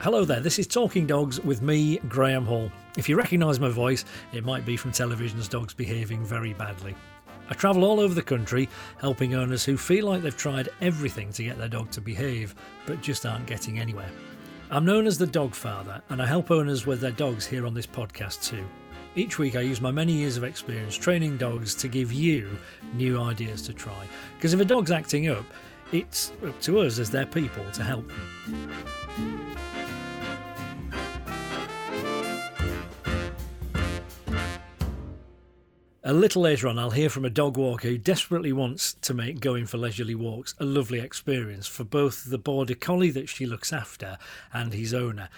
Hello there, this is Talking Dogs with me, Graham Hall. If you recognise my voice, it might be from television's Dogs Behaving Very Badly. I travel all over the country helping owners who feel like they've tried everything to get their dog to behave, but just aren't getting anywhere. I'm known as the Dog Father, and I help owners with their dogs here on this podcast too. Each week, I use my many years of experience training dogs to give you new ideas to try. Because if a dog's acting up, it's up to us as their people to help them. A little later on, I'll hear from a dog walker who desperately wants to make going for leisurely walks a lovely experience for both the border collie that she looks after and his owner.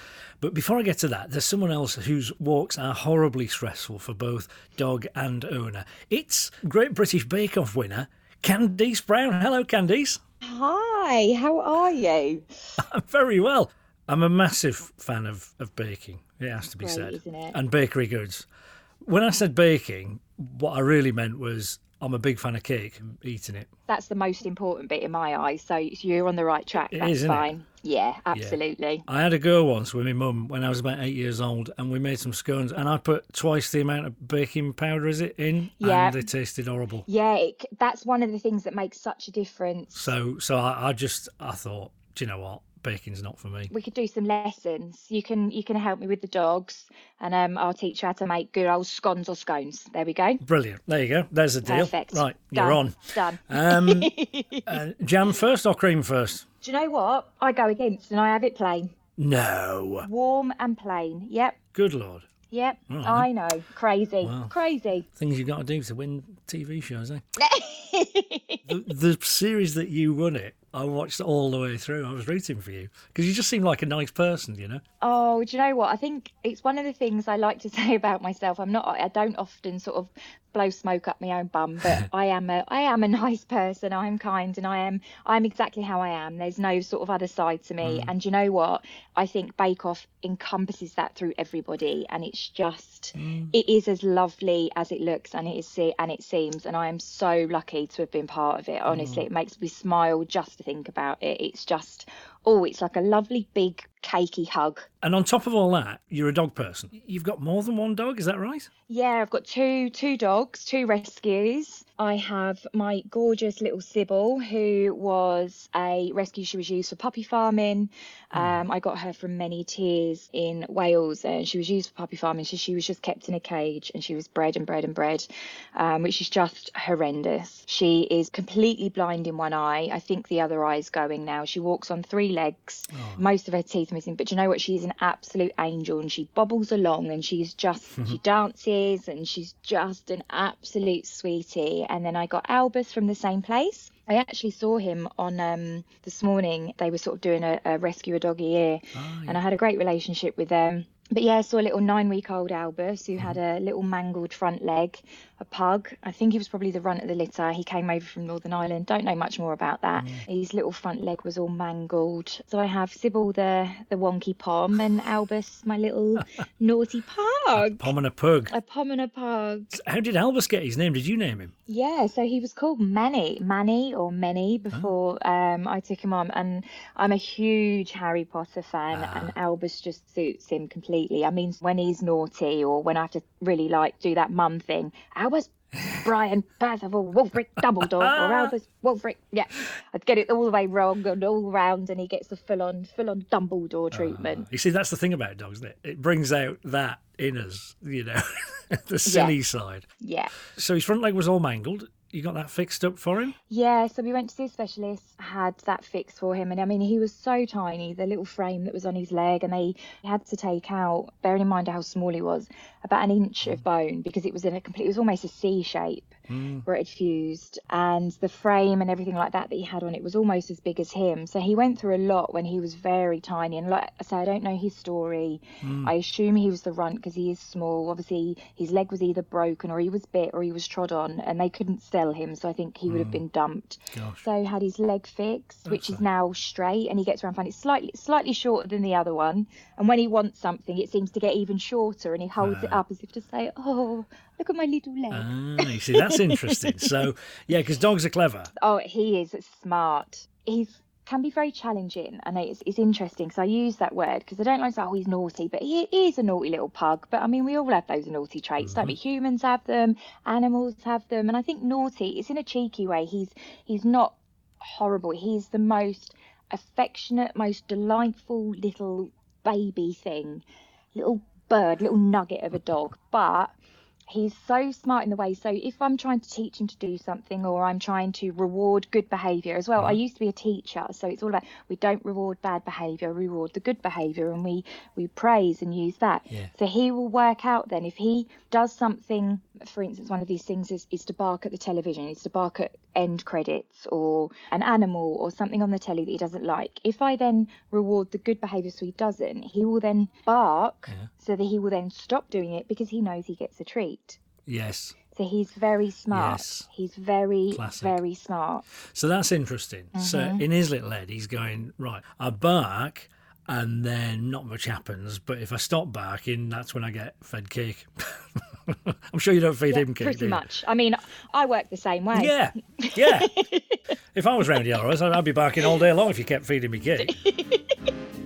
But before I get to that, there's someone else whose walks are horribly stressful for both dog and owner. It's Great British Bake Off winner, Candice Brown. Hello, Candice. Hi, how are you? I'm very well. I'm a massive fan of, of baking, it has to be Great, said, and bakery goods. When I said baking, what I really meant was I'm a big fan of cake and eating it. That's the most important bit in my eyes. So you're on the right track. It That's is, isn't it? fine. Yeah, absolutely. I had a go once with my mum when I was about eight years old, and we made some scones, and I put twice the amount of baking powder is it in, Yeah. and they tasted horrible. Yeah, it, that's one of the things that makes such a difference. So, so I, I just I thought, do you know what, baking's not for me. We could do some lessons. You can you can help me with the dogs, and um, I'll teach you how to make good old scones or scones. There we go. Brilliant. There you go. There's a deal. Perfect. Right, Done. you're on. Done. Um, uh, jam first or cream first? Do you know what? I go against, and I have it plain, No. warm and plain. Yep, Good lord. yep. Right. I know. Crazy, Wow. crazy. Things you've got to do to win TV shows, eh? the, the series that you won it, I watched all the way through. I was rooting for you because you just seem like a nice person, you know. Oh, do you know what? I think it's one of the things I like to say about myself. I'm not. I don't often sort of blow smoke up my own bum, but I am a. I am a nice person. I'm kind, and I am. I'm exactly how I am. There's no sort of other side to me. Mm. And do you know what? I think Bake Off encompasses that through everybody, and it's just. Mm. It is as lovely as it looks, and it is and it seems. And I am so lucky to have been part of it. Honestly, mm. it makes me smile just to think about it. It's just. Oh, it's like a lovely big cakey hug. And on top of all that, you're a dog person. You've got more than one dog, is that right? Yeah, I've got two two dogs, two rescues. I have my gorgeous little Sybil, who was a rescue. She was used for puppy farming. Um, I got her from Many Tears in Wales, and she was used for puppy farming. So she was just kept in a cage, and she was bred and bred and bred, um, which is just horrendous. She is completely blind in one eye. I think the other eye is going now. She walks on three legs. Most of her teeth missing, but you know what? She's an absolute angel, and she bobbles along, and she's just she dances, and she's just an absolute sweetie. And then I got Albus from the same place. I actually saw him on um, this morning. They were sort of doing a, a rescue a dog a year, and I had a great relationship with them. But yeah, I saw a little nine-week-old Albus who had a little mangled front leg, a pug. I think he was probably the runt of the litter. He came over from Northern Ireland. Don't know much more about that. His little front leg was all mangled. So I have Sybil the the wonky pom and Albus my little naughty pug. A Pom and a pug. A pom and a pug. How did Albus get his name? Did you name him? Yeah, so he was called Manny, Manny or Many before um, I took him on, and I'm a huge Harry Potter fan, and Albus just suits him completely. I mean, when he's naughty or when I have to really like do that mum thing, Albus, Brian, Percival, Wulfric, Dumbledore, or Albus, Wulfric, yeah, I'd get it all the way wrong and all round, and he gets the full on, full on Dumbledore ah. treatment. You see, that's the thing about dogs, isn't it? It brings out that in us, you know, the silly side. Yeah. So his front leg was all mangled. You got that fixed up for him? Yeah, so we went to see a specialist, had that fixed for him, and I mean he was so tiny, the little frame that was on his leg, and they had to take out, bearing in mind how small he was, about an inch of mm. bone because it was in a complete, it was almost a C shape mm. where it had fused, and the frame and everything like that that he had on it was almost as big as him. So he went through a lot when he was very tiny, and like I say, I don't know his story. Mm. I assume he was the runt because he is small. Obviously, his leg was either broken or he was bit or he was trod on, and they couldn't sell him, so I think he would have been dumped. Gosh. So had his leg fixed, which is now straight, and he gets around fine. It's slightly slightly shorter than the other one, and when he wants something, it seems to get even shorter, and he holds it up as if to say, "Oh, look at my little leg." Ah, you see, that's interesting. So, yeah, because dogs are clever. Oh, he is smart. He's can be very challenging and it's, it's interesting so i use that word because i don't like to say oh he's naughty but he is a naughty little pug but i mean we all have those naughty traits mm-hmm. don't we humans have them animals have them and i think naughty is in a cheeky way he's he's not horrible he's the most affectionate most delightful little baby thing little bird little nugget of a dog but he's so smart in the way so if i'm trying to teach him to do something or i'm trying to reward good behavior as well mm-hmm. i used to be a teacher so it's all about we don't reward bad behavior we reward the good behavior and we we praise and use that yeah. so he will work out then if he does something for instance one of these things is, is to bark at the television is to bark at end credits or an animal or something on the telly that he doesn't like if i then reward the good behavior so he doesn't he will then bark yeah. So that he will then stop doing it because he knows he gets a treat Yes. So he's very smart. Yes. He's very, Classic. very smart. So that's interesting. Mm-hmm. So in his little head, he's going, right, I bark and then not much happens. But if I stop barking, that's when I get fed cake. I'm sure you don't feed yeah, him cake. Pretty much. I mean, I work the same way. Yeah, yeah. if I was round your I'd be barking all day long if you kept feeding me cake.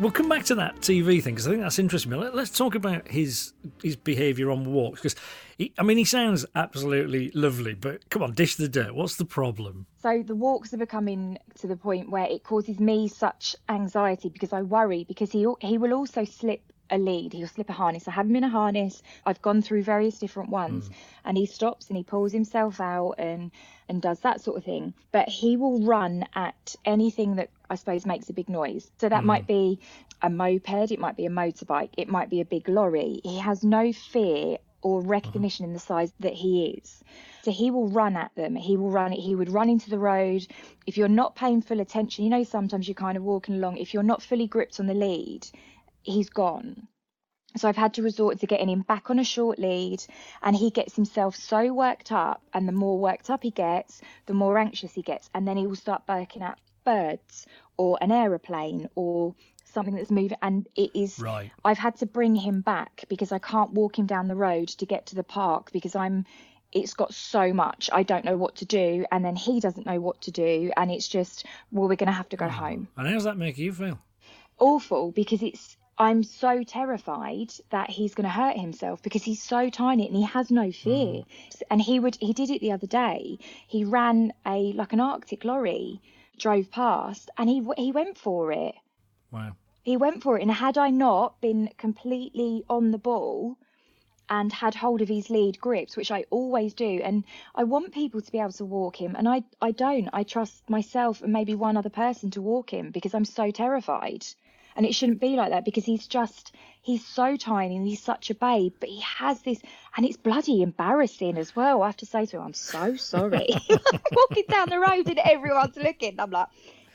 we'll come back to that TV thing because I think that's interesting. Let, us talk about his his behaviour on walks because I mean he sounds absolutely lovely, but come on, dish the dirt. What's the problem? So the walks are becoming to the point where it causes me such anxiety because I worry because he he will also slip a lead. He'll slip a harness. I have him in a harness. I've gone through various different ones, mm. and he stops and he pulls himself out and and does that sort of thing. But he will run at anything that I suppose makes a big noise. So that mm. might be a moped, it might be a motorbike, it might be a big lorry. He has no fear or recognition in the size that he is. So he will run at them. He will run it. He would run into the road. If you're not paying full attention, you know, sometimes you're kind of walking along. If you're not fully gripped on the lead, he's gone. So I've had to resort to getting him back on a short lead, and he gets himself so worked up. And the more worked up he gets, the more anxious he gets, and then he will start barking at birds or an aeroplane or something that's moving and it is right. I've had to bring him back because i can't walk him down the road to get to the park because i'm it's got so much i don't know what to do and then he doesn't know what to do and it's just well we're going to have to go oh. home. And how does that make you feel? Awful because it's i'm so terrified that he's going to hurt himself because he's so tiny and he has no fear. Mm. and he would he did it the other day. He ran a like an artic lorry drove past and he he went for it. Wow. He went for it, and had I not been completely on the ball and had hold of his lead grips, which I always do, and I want people to be able to walk him, and I I don't. I trust myself and maybe one other person to walk him because I'm so terrified and it shouldn't be like that because he's just he's so tiny and he's such a babe but he has this and it's bloody embarrassing as well. I have to say to him i'm so sorry. Walking down the road and everyone's looking. I'm like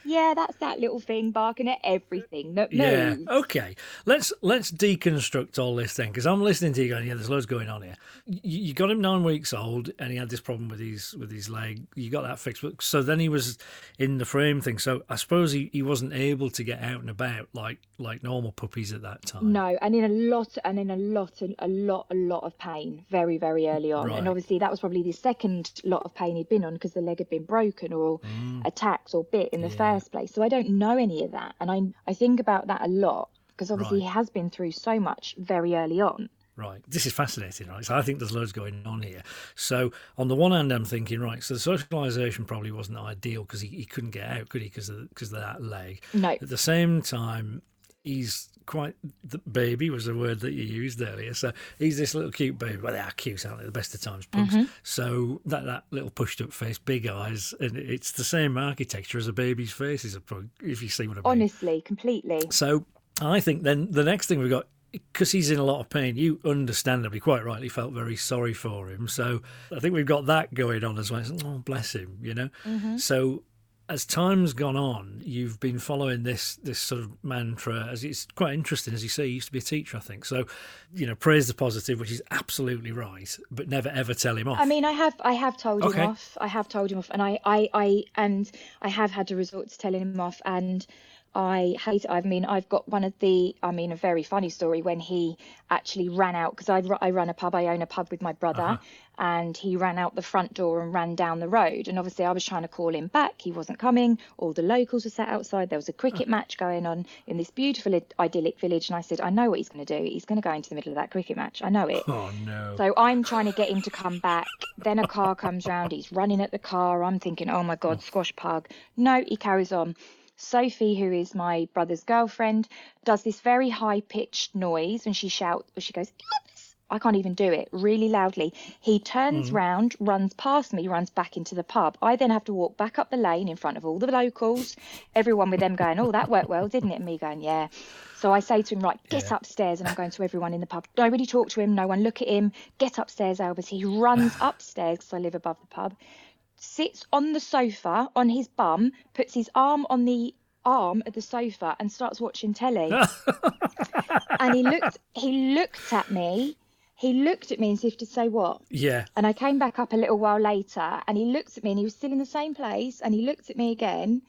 yeah, that's that little thing barking at everything that moves. Yeah. Okay. Let's let's deconstruct all this thing because I'm listening to you going, yeah, there's loads going on here. You, you, got him nine weeks old, and he had this problem with his with his leg. You got that fixed, but, so then he was in the frame thing. So I suppose he, he wasn't able to get out and about like like normal puppies at that time. No, and in a lot and in a lot and a lot a lot of pain very very early on, right. and obviously that was probably the second lot of pain he'd been on because the leg had been broken or mm. attacked or bit in the yeah. first first place. So I don't know any of that. And I, I think about that a lot because obviously right. he has been through so much very early on. Right. This is fascinating, right? So I think there's loads going on here. So on the one hand, I'm thinking, right, so the socialisation probably wasn't ideal because he, he couldn't get out, could he, because of, because of that leg. No. At the same time, he's quite the baby was the word that you used earlier. So he's this little cute baby. Well, they are cute, aren't they? The best of times, pugs. Mm-hmm. So that that little pushed up face, big eyes, and it's the same architecture as a baby's face is a pug. If you see what I mean. Honestly, completely. So I think then the next thing we've got. Because he's in a lot of pain, you understandably, quite rightly, felt very sorry for him. So I think we've got that going on as well. Oh, bless him, you know. Mm-hmm. So as time's gone on, you've been following this this sort of mantra. As it's quite interesting, as you say, you used to be a teacher, I think. So, you know, praise the positive, which is absolutely right, but never ever tell him off. I mean, I have I have told okay. him off. I have told him off, and I, I I and I have had to resort to telling him off, and I hate. I mean, I've got one of the. I mean, a very funny story when he actually ran out because I, I run a pub. I own a pub with my brother, uh-huh. and he ran out the front door and ran down the road. And obviously, I was trying to call him back. He wasn't coming. All the locals were sat outside. There was a cricket match going on in this beautiful idyllic village. And I said, I know what he's going to do. He's going to go into the middle of that cricket match. I know it. Oh no! So I'm trying to get him to come back. then a car comes round. He's running at the car. I'm thinking, oh my god, squash pug. No, he carries on. Sophie, who is my brother's girlfriend, does this very high pitched noise when she shouts, but she goes, I can't even do it really loudly. He turns mm. round, runs past me, runs back into the pub. I then have to walk back up the lane in front of all the locals, everyone with them going, Oh, that worked well, didn't it? And me going, Yeah. So I say to him, Right, get yeah. upstairs. And I'm going to everyone in the pub. Nobody talk to him, no one look at him. Get upstairs, Albert. He runs upstairs because I live above the pub sits on the sofa on his bum, puts his arm on the arm of the sofa and starts watching telly. and he looked he looked at me. He looked at me as if to say what? Yeah. And I came back up a little while later and he looked at me and he was still in the same place and he looked at me again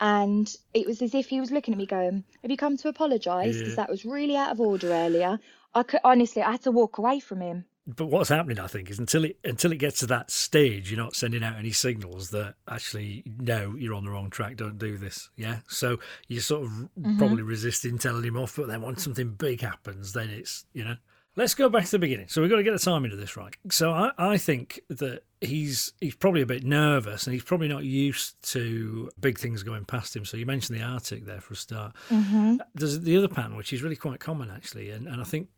and it was as if he was looking at me going, Have you come to apologise? Because yeah. that was really out of order earlier. I could honestly I had to walk away from him but what's happening, I think, is until it until it gets to that stage, you're not sending out any signals that actually no, you're on the wrong track. Don't do this. Yeah, so you're sort of mm-hmm. probably resisting telling him off, but then once something big happens, then it's you know. Let's go back to the beginning. So we've got to get the timing of this right. So I, I think that he's he's probably a bit nervous and he's probably not used to big things going past him. So you mentioned the artic there for a start. Mm-hmm. There's the other pattern, which is really quite common actually, and, and I think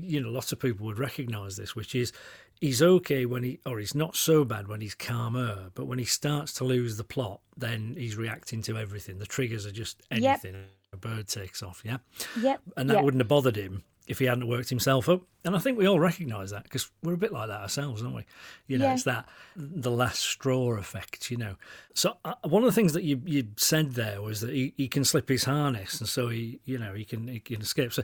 you know, lots of people would recognise this, which is he's okay when he, or he's not so bad when he's calmer, but when he starts to lose the plot, then he's reacting to everything. The triggers are just anything. Yep. A bird takes off, yeah? Yep. And that yep. wouldn't have bothered him if he hadn't worked himself up. And I think we all recognise that because we're a bit like that ourselves, aren't we? You know, yeah. it's that the last straw effect, you know. So uh, one of the things that you you said there was that he, he can slip his harness and so he, you know, he can he can escape. So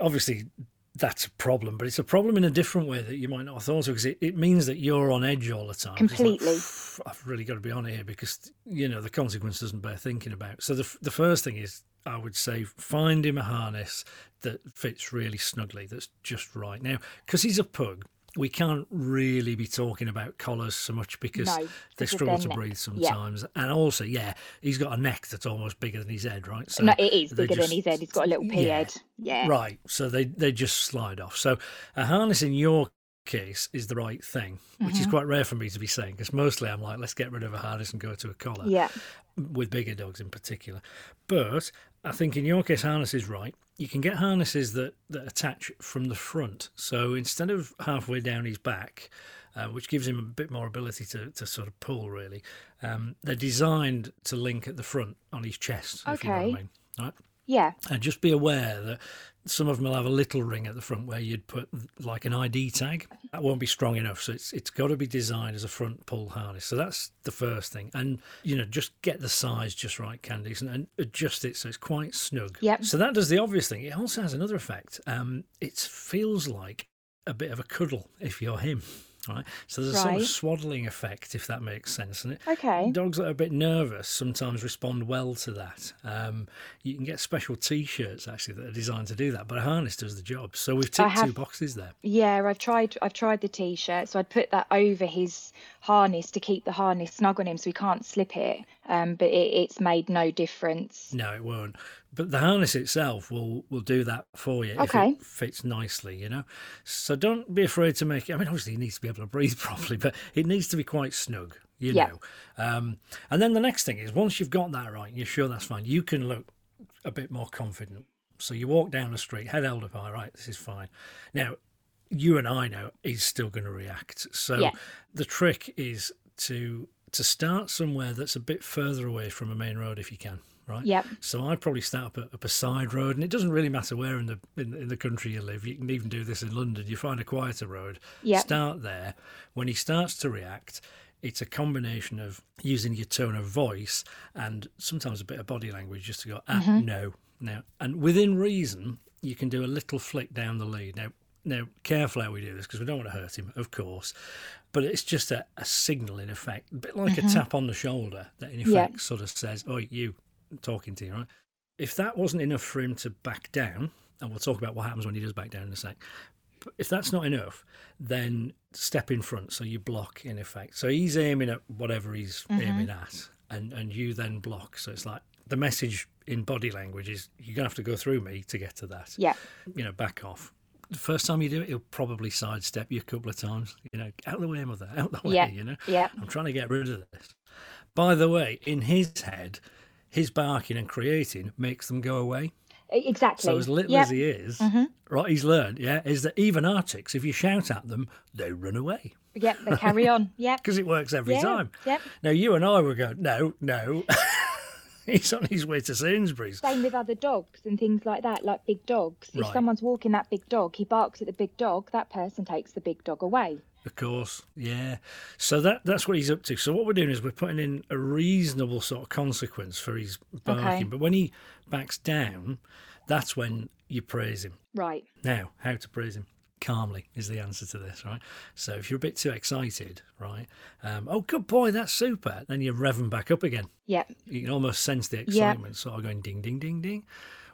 obviously that's a problem, but it's a problem in a different way that you might not have thought of because it, it means that you're on edge all the time. Completely. Like, I've really got to be on here because, you know, the consequence doesn't bear thinking about. So the, the first thing is, I would say, find him a harness that fits really snugly, that's just right. Now, because he's a pug, we can't really be talking about collars so much because no, they struggle to neck. breathe sometimes. Yeah. And also, yeah, he's got a neck that's almost bigger than his head, right? So no, it is bigger just, than his head. He's got a little pea yeah, head. Yeah. Right. So they, they just slide off. So a harness in your case is the right thing, which mm-hmm. is quite rare for me to be saying because mostly I'm like, let's get rid of a harness and go to a collar. Yeah. With bigger dogs in particular. But I think in your case, harness is right you can get harnesses that, that attach from the front. So instead of halfway down his back, uh, which gives him a bit more ability to, to sort of pull, really, um, they're designed to link at the front on his chest. Okay. If you know what I mean. Right? Yeah. And just be aware that some of them will have a little ring at the front where you'd put like an ID tag. That won't be strong enough, so it's it's got to be designed as a front pull harness. So that's the first thing, and you know just get the size just right, Candice, and, and adjust it so it's quite snug. Yep. So that does the obvious thing. It also has another effect. Um, it feels like a bit of a cuddle if you're him right? So there's a right. sort of swaddling effect, if that makes sense. And it, okay. dogs that are a bit nervous sometimes respond well to that. Um, you can get special T-shirts actually that are designed to do that, but a harness does the job. So we've ticked have, two boxes there. Yeah, I've tried. I've tried the T-shirt, so I'd put that over his harness to keep the harness snug on him, so he can't slip it. Um, but it, it's made no difference. No, it won't but the harness itself will will do that for you okay. if it fits nicely you know so don't be afraid to make it i mean obviously he needs to be able to breathe properly but it needs to be quite snug you yeah. know um, and then the next thing is once you've got that right you're sure that's fine you can look a bit more confident so you walk down the street head held up high right this is fine now you and i know he's still going to react so yeah. the trick is to to start somewhere that's a bit further away from a main road if you can right? Yep. So I'd probably start up a, up a side road, and it doesn't really matter where in the in, in, the country you live. You can even do this in London. You find a quieter road. Yep. Start there. When he starts to react, it's a combination of using your tone of voice and sometimes a bit of body language just to go, ah, mm-hmm. no, now, and within reason, you can do a little flick down the lead. Now, now, careful how we do this because we don't want to hurt him, of course. But it's just a, a signal in effect, a bit like mm-hmm. a tap on the shoulder that in effect sort of says, "Oh, you talking to you, right? If that wasn't enough for him to back down, and we'll talk about what happens when he does back down in a sec. But if that's not enough, then step in front, so you block in effect. So he's aiming at whatever he's mm-hmm. aiming at, and and you then block. So it's like the message in body language is you're gonna have to go through me to get to that. Yeah. You know, back off. The first time you do it, he'll probably sidestep you a couple of times. You know, out the way, mother, out the way. Yeah. You know, Yeah. I'm trying to get rid of this. By the way, in his head, his barking and creating makes them go away. Exactly. So as little Yep. as he is, mm-hmm. right, he's learned, yeah, is that even artics, if you shout at them, they run away Yep. They carry on. Yep. because it works every time. yep. Now you and I would go, no, no, he's on his way to Sainsbury's. Same with other dogs and things like that, like big dogs. If someone's walking that big dog, he barks at the big dog, that person takes the big dog away. Of course, yeah. So that that's what he's up to. So what we're doing is we're putting in a reasonable sort of consequence for his barking. Okay. But when he backs down, that's when you praise him. Right. Now, how to praise him? Calmly is the answer to this, right? So if you're a bit too excited, right? Um, oh, good boy, that's super. Then you rev him back up again. Yep. You can almost sense the Yeah. excitement sort of going ding, ding, ding, ding.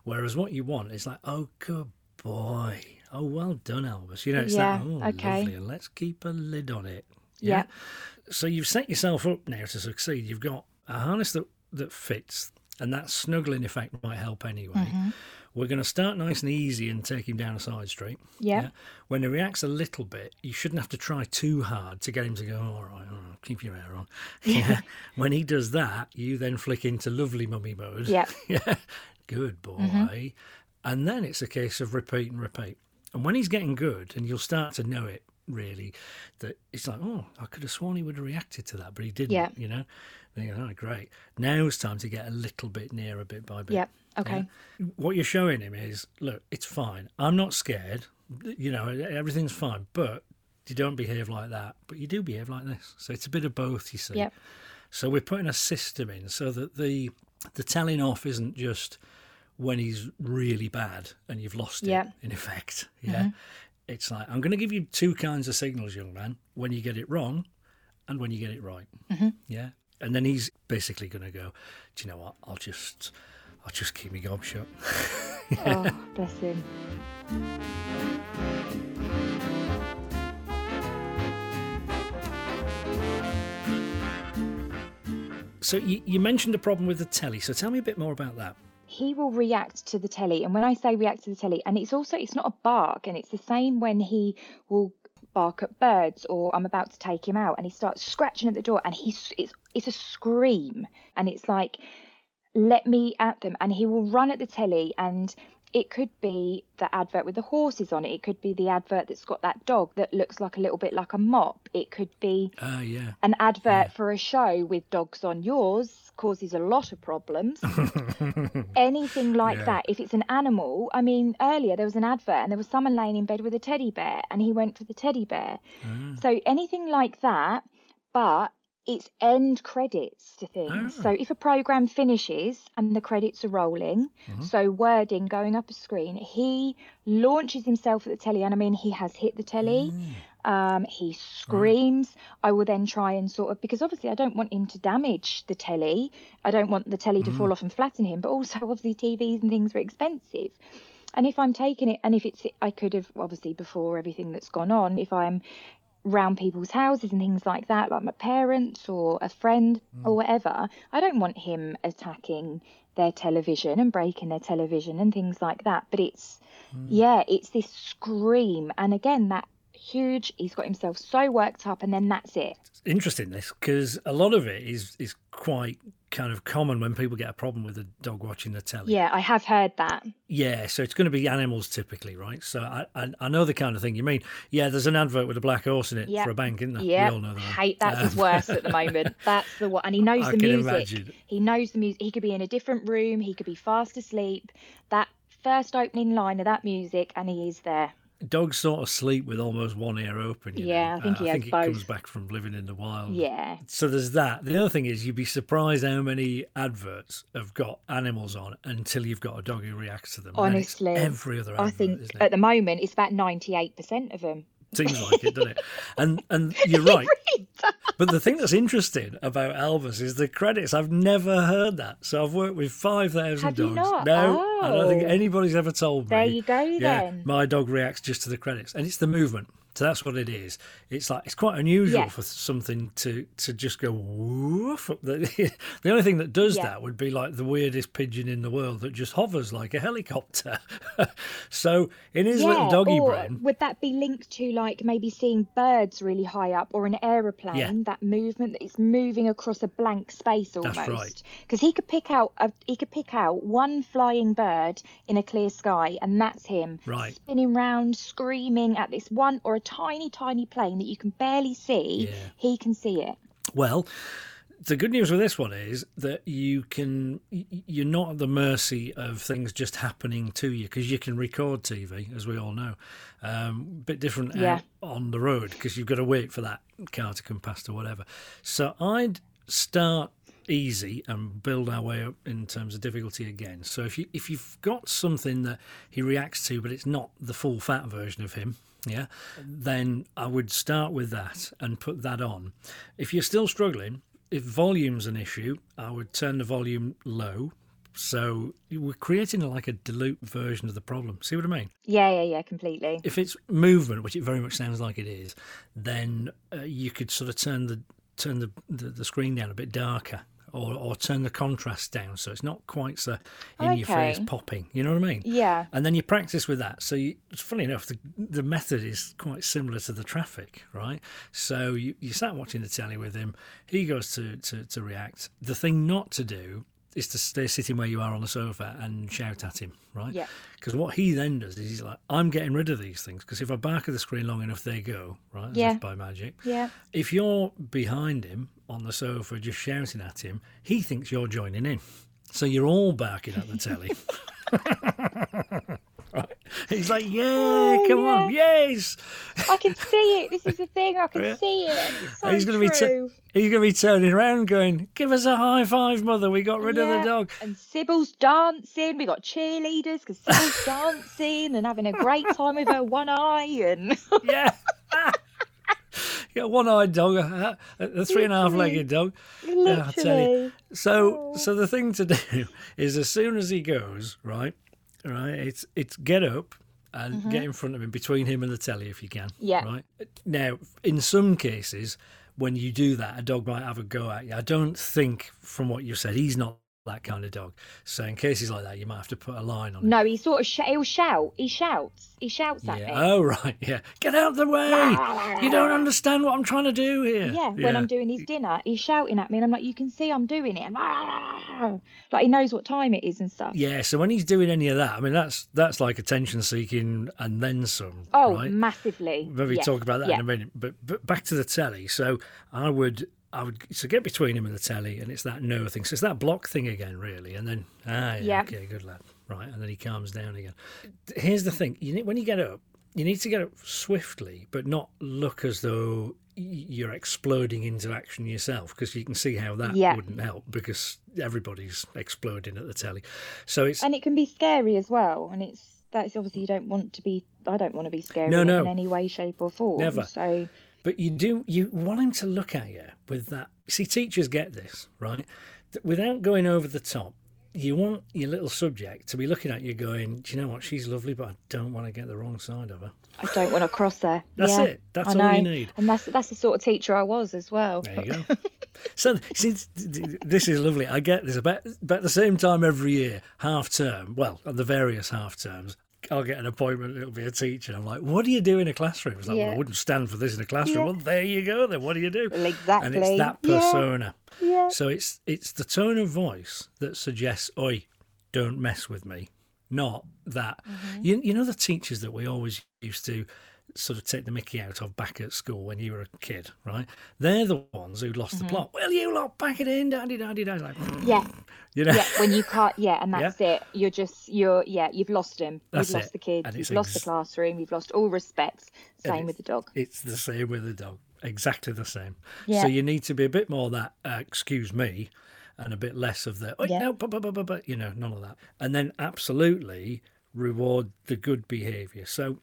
Whereas what you want is like, oh, good boy. Oh, well done, Elvis. You know, it's Yeah, that, oh, okay. lovely. And let's keep a lid on it. Yeah. So you've set yourself up now to succeed. You've got a harness that, that fits, and that snuggling effect might help anyway. Mm-hmm. We're going to start nice and easy and take him down a side street. Yep. When he reacts a little bit, you shouldn't have to try too hard to get him to go, all right, all right keep your hair on. Yeah. when he does that, you then flick into lovely mummy mode. Yep. yeah. Good boy. And then it's a case of repeat and repeat. And when he's getting good, and you'll start to know it really, that it's like, oh, I could have sworn he would have reacted to that, but he didn't, Yeah. you know? Then you go, oh, great. Now it's time to get a little bit nearer bit by bit. Yep. Okay. What you're showing him is, look, it's fine. I'm not scared. You know, everything's fine, but you don't behave like that. But you do behave like this. So it's a bit of both, you see. Yep. So we're putting a system in so that the the telling off isn't just when he's really bad and you've lost Yeah. it in effect. Yeah. Mm-hmm. It's like I'm going to give you two kinds of signals, young man. When you get it wrong, and when you get it right. Mm-hmm. Yeah. And then he's basically going to go. Do you know what? I'll just I'll just keep my gob shut. Oh, bless him. So you, you mentioned a problem with the telly. So tell me a bit more about that. He will react to the telly. And when i say react to the telly and it's also it's not a bark and it's the same when he will bark at birds or i'm about to take him out and he starts scratching at the door and he's it's it's a scream. And it's like let me at them. And he will run at the telly and it could be the advert with the horses on it. It could be the advert that's got that dog that looks like a little bit like a mop. It could be Ah, yeah. an advert for a show with dogs on yours causes a lot of problems. Anything like Yeah. that. If it's an animal, I mean, earlier there was an advert and there was someone laying in bed with a teddy bear and he went for the teddy bear. Ah. So anything like that, but it's end credits to things. Ah. So if a program finishes and the credits are rolling, Mm-hmm. so wording going up a screen, he launches himself at the telly, and I mean he has hit the telly. Mm. Um, he screams. I will then try and sort of because obviously I don't want him to damage the telly. I don't want the telly to fall mm-hmm. off and flatten him. But also obviously TVs and things are expensive. And if I'm taking it, and if it's, I could have obviously before everything that's gone on, if I'm round people's houses and things like that, like my parents or a friend mm. or whatever, I don't want him attacking their television and breaking their television and things like that. But it's, mm. yeah, it's this scream. And again, that huge, he's got himself so worked up, and then that's it. interesting this because a lot of it is is quite kind of common when people get a problem with a dog watching the telly. Yeah, I have heard that. Yeah, so it's going to be animals typically, right? So I, I I know the kind of thing you mean. Yeah, there's an advert with a black horse in it Yeah. for a bank, isn't there? Yeah, we all know that. one. hate that's his Um, worst at the moment. That's the one, and he knows I the can music. imagine. He knows the music. He could be in a different room. He could be fast asleep. That first opening line of that music, and he is there. Dogs sort of sleep with almost one ear open. You Yeah, know? I think Uh, he I has think it comes back from living in the wild. Yeah, So there's that. The other thing is you'd be surprised how many adverts have got animals on until you've got a dog who reacts to them. And then it's honestly, every other I think at the moment it's about ninety-eight percent of them. Seems like it, doesn't it? And and you're right. But the thing that's interesting about Albus is the credits. I've never heard that. So I've worked with five thousand dogs. not? No, I don't think Oh. anybody's ever told me. There you go Yeah, then. my dog reacts just to the credits, and it's the movement. So that's what it is. It's like it's quite unusual Yeah. for something to to just go woof. up The, the only thing that does Yeah. that would be like the weirdest pigeon in the world that just hovers like a helicopter. so in his little doggy brain, would that be linked to like maybe seeing birds really high up or an aeroplane? Yeah. That movement that it's moving across a blank space almost. That's right. Because he could pick out a, he could pick out one flying bird in a clear sky, and that's him Right. spinning round, screaming at this one or a tiny, tiny plane that you can barely see. Yeah. He can see it. Well, the good news with this one is that you can you're not at the mercy of things just happening to you because you can record TV, as we all know. Um, bit different Yeah. out on the road because you've got to wait for that car to come past or whatever. So I'd start easy and build our way up in terms of difficulty again. So if you if you've got something that he reacts to, but it's not the full fat version of him, yeah, then I would start with that and put that on. If you're still struggling, if volume's an issue, I would turn the volume low. So we're creating like a dilute version of the problem. See what I mean? Yeah, yeah, yeah, completely. If it's movement, which it very much sounds like it is, then uh, you could sort of turn the turn the, the, the screen down a bit darker. Or, or turn the contrast down so it's not quite so in your face popping. You know what I mean? Yeah. and then you practice with that. So you, it's funny enough, the, the method is quite similar to the traffic, right? So you, you sat watching the telly with him. He goes to, to, to react. The thing not to do is to stay sitting where you are on the sofa and shout at him, right? Yeah. Because what he then does is he's like, I'm getting rid of these things because if I bark at the screen long enough, they go, right? As Yeah. if by magic. Yeah. If you're behind him on the sofa just shouting at him, he thinks you're joining in. So you're all barking at the telly. He's like, yeah, Oh, come on, yes. I can see it. This is the thing. I can Yeah. see it. So he's going to be, t- he's going to be turning around, going, "Give us a high five, mother. We got rid of the dog." And Sybil's dancing. We got cheerleaders because Sybil's dancing and having a great time with her one eye. And Yeah. Got one-eyed dog, a, a three and a half-legged dog. Yeah, I tell you. literally, So, Oh. so the thing to do is, as soon as he goes, right, right, it's it's get up and get in front of him, between him and the telly, if you can. Mm-hmm. Yeah. Right. Now, in some cases, when you do that, a dog might have a go at you. I don't think, from what you said, he's not that kind of dog. So, in cases like that, you might have to put a line on no, he sort of sh- he'll shout. He shouts. He shouts at Yeah. me. Oh, right. Yeah. Get out of the way. You don't understand what I'm trying to do here. Yeah, when I'm doing his dinner, he's shouting at me, and I'm like, "You can see I'm doing it." And like he knows what time it is and stuff. Yeah, so when he's doing any of that, I mean that's that's like attention seeking and then some. Oh, right? massively. Maybe Yes, talk about that yeah. in a minute. But but back to the telly. So I would I would so get between him and the telly, and it's that no thing. So it's that block thing again, really. And then ah yeah, Yeah. okay, good lad, right. And then he calms down again. Here's the thing: you need, when you get up, you need to get up swiftly, but not look as though you're exploding into action yourself, because you can see how that Yeah. wouldn't help because everybody's exploding at the telly. So it's And it can be scary as well. And it's that's obviously you don't want to be. I don't want to be scary No, no. in any way, shape, or form. Never. So But you do you want him to look at you with that. See, teachers get this right. Without going over the top, you want your little subject to be looking at you, going, "Do you know what? She's lovely, but I don't want to get the wrong side of her." I don't want to cross her. That's Yeah, it. That's all you need. And that's that's the sort of teacher I was as well. There you go. so, th- this is lovely. I get this about about the same time every year, half term. Well, the various half terms. I'll get an appointment. It'll be a teacher. I'm like, "What do you do in a classroom?" It's like, "Well, I wouldn't stand for this in a classroom." Yeah. Well, there you go. Then what do you do? Well, And it's that Yeah. persona. Yeah. So it's it's the tone of voice that suggests, "Oi, don't mess with me," not that. Mm-hmm. You you know the teachers that we always used to sort of take the Mickey out of back at school when you were a kid, right? They're the ones who lost Mm-hmm. the plot. Well, you lot back it in, daddy, daddy, daddy. Like, Yeah. you know. yeah, when you can't, yeah, and that's it. You're just, you're, yeah, you've lost him. That's you've lost it. the kids. You've it's lost the classroom. You've lost all respect. Same with the dog. It's the same with the dog. Exactly the same. Yeah. So you need to be a bit more that, uh, excuse me, and a bit less of the, oh, Yeah. no, but, but, but, but, you know, none of that. And then absolutely reward the good behaviour. So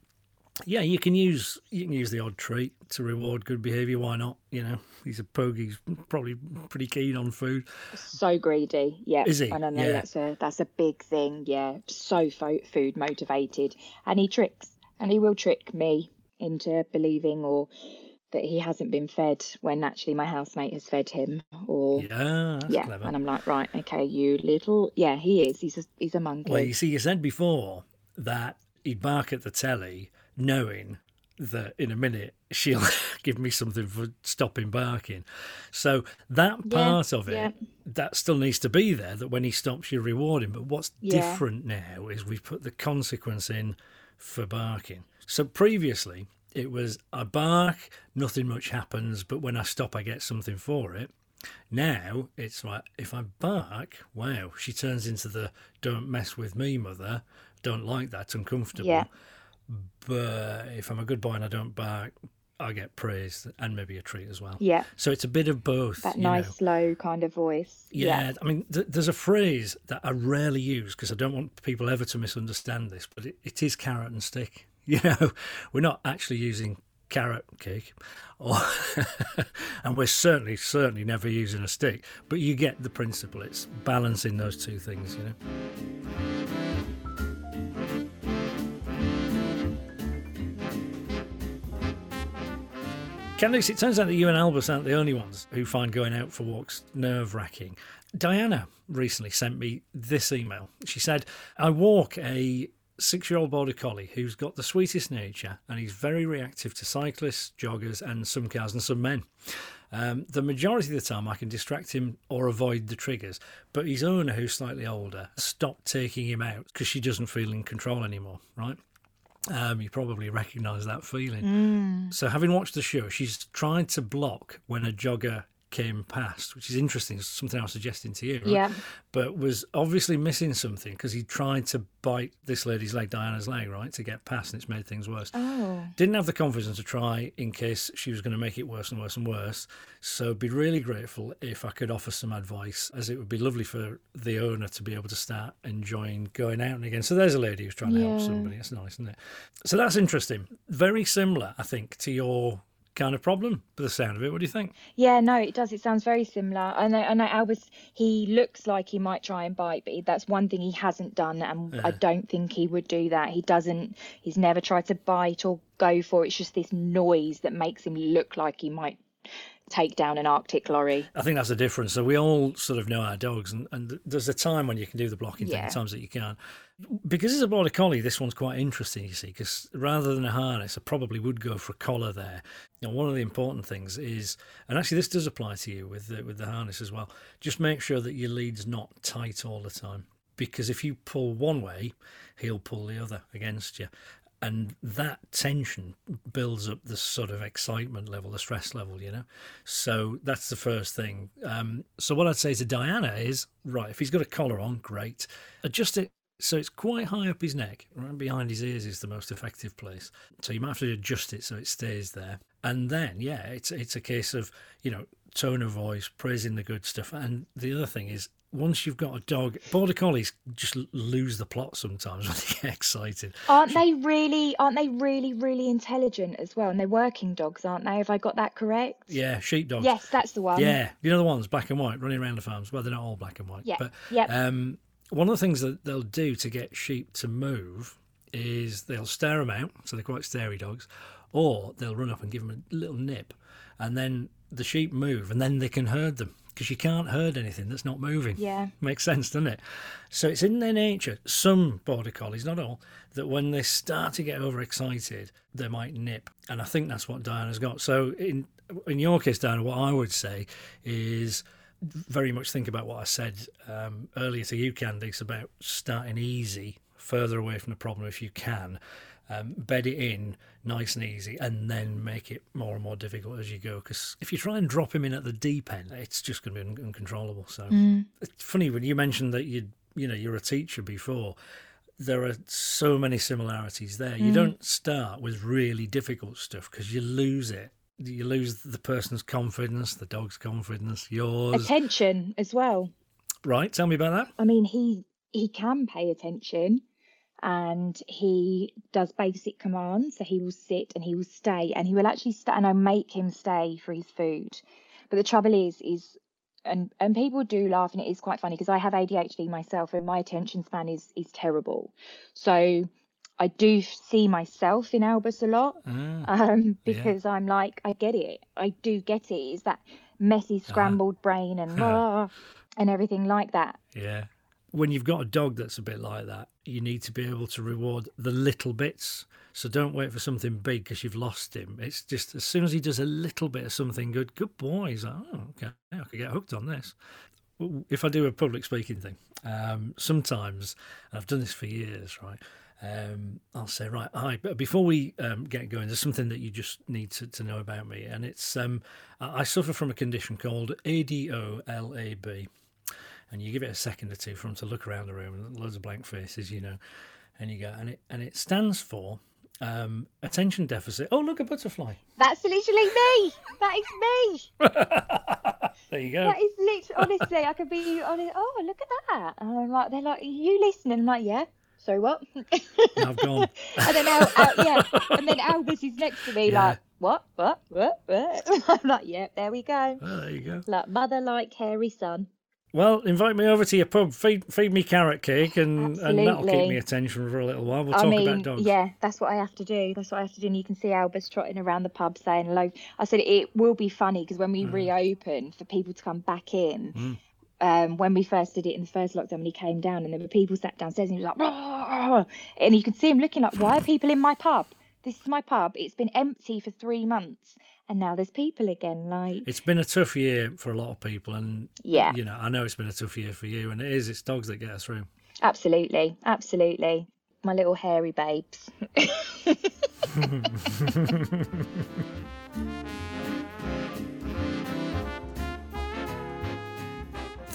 Yeah, you can use you can use the odd treat to reward good behaviour. Why not? You know, he's a pug. He's probably pretty keen on food. So greedy, yeah. Is he? And I know Yeah. that's a that's a big thing, yeah. So fo- food motivated, and he tricks, and he will trick me into believing or that he hasn't been fed when actually my housemate has fed him, or Yeah, that's yeah. clever. And I'm like, right, okay, you little, yeah, he is. He's a he's a monkey. Well, you see, you said before that he'd bark at the telly, knowing that in a minute she'll give me something for stopping barking. So that Yeah, part of it, yeah. that still needs to be there. That when he stops, you reward him. But what's Yeah. different now is we've put the consequence in for barking. So previously. It was I bark, nothing much happens, but when I stop, I get something for it. Now it's like if I bark, wow, she turns into the "don't mess with me, mother." Don't like that, uncomfortable. Yeah. But if I'm a good boy and I don't bark, I get praise and maybe a treat as well. yeah, So it's a bit of both. that you know. nice low kind of voice. Yeah, I mean, th- there's a phrase that I rarely use because I don't want people ever to misunderstand this, but it, it is carrot and stick. You know, we're not actually using carrot cake, or and we're certainly, certainly never using a stick. But you get the principle. It's balancing those two things. You know. Candice, it turns out that you and Albus aren't the only ones who find going out for walks nerve wracking. Diana recently sent me this email. She said, I walk a six year old border collie who's got the sweetest nature and he's very reactive to cyclists, joggers, and some cars and some men. Um, the majority of the time, I can distract him or avoid the triggers, but his owner, who's slightly older, stopped taking him out because she doesn't feel in control anymore, right? Um, you probably recognise that feeling. So, having watched the show, she's tried to block when a jogger came past, which is interesting. Something I was suggesting to you, right? Yeah. But was obviously missing something because he tried to bite this lady's leg, Diana's leg, right, to get past, and it's made things worse. Oh. Didn't have the confidence to try in case she was going to make it worse and worse and worse. So, be really grateful if I could offer some advice, as it would be lovely for the owner to be able to start enjoying going out and again. So, there's a lady who's trying to help somebody. That's nice, isn't it? So, that's interesting. Very similar, I think, to your kind of problem, by the sound of it. What do you think? Yeah, no, it does. It sounds very similar. I know, I know Albus, he looks like he might try and bite, but that's one thing he hasn't done, and I don't think he would do that. He doesn't, he's never tried to bite or go for it. It's just this noise that makes him look like he might take down an artic lorry. I think that's the difference. So we all sort of know our dogs, and, and there's a time when you can do the blocking thing, Yeah. times that you can't. Because it's a border collie, this one's quite interesting, you see, because rather than a harness, I probably would go for a collar there. Now, one of the important things is, and actually this does apply to you with the, with the harness as well, just make sure that your lead's not tight all the time. Because if you pull one way, he'll pull the other against you. And that tension builds up the sort of excitement level, the stress level, you know. So that's the first thing. Um, so what I'd say to Diana is, right, if he's got a collar on, great. Adjust it so it's quite high up his neck, right behind his ears is the most effective place. So you might have to adjust it so it stays there. And then, yeah, it's it's a case of you know tone of voice, praising the good stuff. And the other thing is, once you've got a dog, border collies just lose the plot sometimes when they get excited. Aren't they really, aren't they really, really intelligent as well? And they're working dogs, aren't they? Have I got that correct? Yeah, sheepdogs. Yes, that's the one. Yeah, you know the ones black and white running around the farms. Well, they're not all black and white, Yeah, but yep. um, one of the things that they'll do to get sheep to move is they'll stare them out, so they're quite starey dogs, or they'll run up and give them a little nip, and then the sheep move, and then they can herd them because you can't herd anything that's not moving. Yeah. Makes sense, doesn't it? So it's in their nature, some border collies, not all, that when they start to get overexcited, they might nip. And I think that's what Diana's got. So in in your case, Diana, what I would say is very much think about what I said um, earlier to you, Candice, about starting easy, further away from the problem if you can. Um, bed it in nice and easy, and then make it more and more difficult as you go. Because if you try and drop him in at the deep end, it's just going to be un- uncontrollable. So it's funny when you mentioned that you you know you're a teacher before. There are so many similarities there. You don't start with really difficult stuff because you lose it. You lose the person's confidence, the dog's confidence, yours. Attention as well. Right? Tell me about that. I mean, he he can pay attention, and he does basic commands. So he will sit and he will stay and he will actually stay and I make him stay for his food. But the trouble is, is and and people do laugh and it is quite funny because I have ADHD myself and my attention span is is terrible. So I do see myself in Albus a lot Ah, um, because I'm like I get it. I do get it. It's that messy scrambled brain and ah, and everything like that. yeah. When you've got a dog that's a bit like that, you need to be able to reward the little bits. So don't wait for something big because you've lost him. It's just as soon as he does a little bit of something good, good boy. He's like, oh, okay, I could get hooked on this. If I do a public speaking thing, um, sometimes I've done this for years, right? Um, I'll say, right, hi. But before we um, get going, there's something that you just need to, to know about me, and it's um, I suffer from a condition called ADOLAB and you give it a second or two for them to look around the room and loads of blank faces, you know, and you go, and it and it stands for um, attention deficit. Oh, look, a butterfly. That's literally me. That is me. There you go. That is literally honestly. I could be honest. Oh, look at that. And I'm like, they're like, Are you listening? I'm like, yeah. So what? And I've gone. and then Al, Al, yeah, and then Albus is next to me, Yeah. like, what, what, what, what? I'm like, yeah, there we go. Oh, there you go. Like mother, like hairy son. Well, invite me over to your pub. Feed feed me carrot cake, and, and that'll keep me attention for a little while. We'll I talk mean, about dogs. yeah, that's what I have to do. That's what I have to do. And you can see Albus trotting around the pub saying hello. I said it will be funny because when we Mm. reopen for people to come back in, Mm. um, when we first did it in the first lockdown, when he came down and there were people sat downstairs and he was like, "Rah!" and you could see him looking like, why are people in my pub? This is my pub. It's been empty for three months and now there's people again. Like, It's been a tough year for a lot of people, and yeah, you know, I know it's been a tough year for you, and it is. It's dogs that get us through. absolutely, absolutely. My little hairy babes.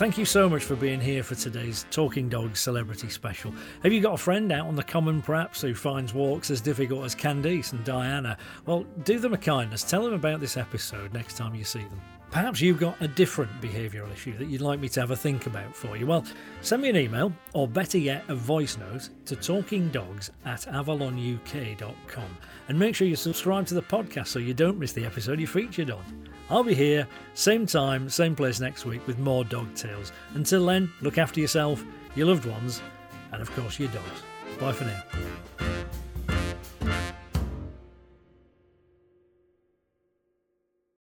Thank you so much for being here for today's Talking Dogs Celebrity Special. Have you got a friend out on the common, perhaps, who finds walks as difficult as Candice and Diana? Well, do them a kindness. Tell them about this episode next time you see them. Perhaps you've got a different behavioural issue that you'd like me to have a think about for you. Well, send me an email, or better yet, a voice note to talkingdogs at avalonuk.com. And make sure you subscribe to the podcast so you don't miss the episode you're featured on. I'll be here, same time, same place next week with more dog tales. Until then, look after yourself, your loved ones, and of course your dogs. Bye for now.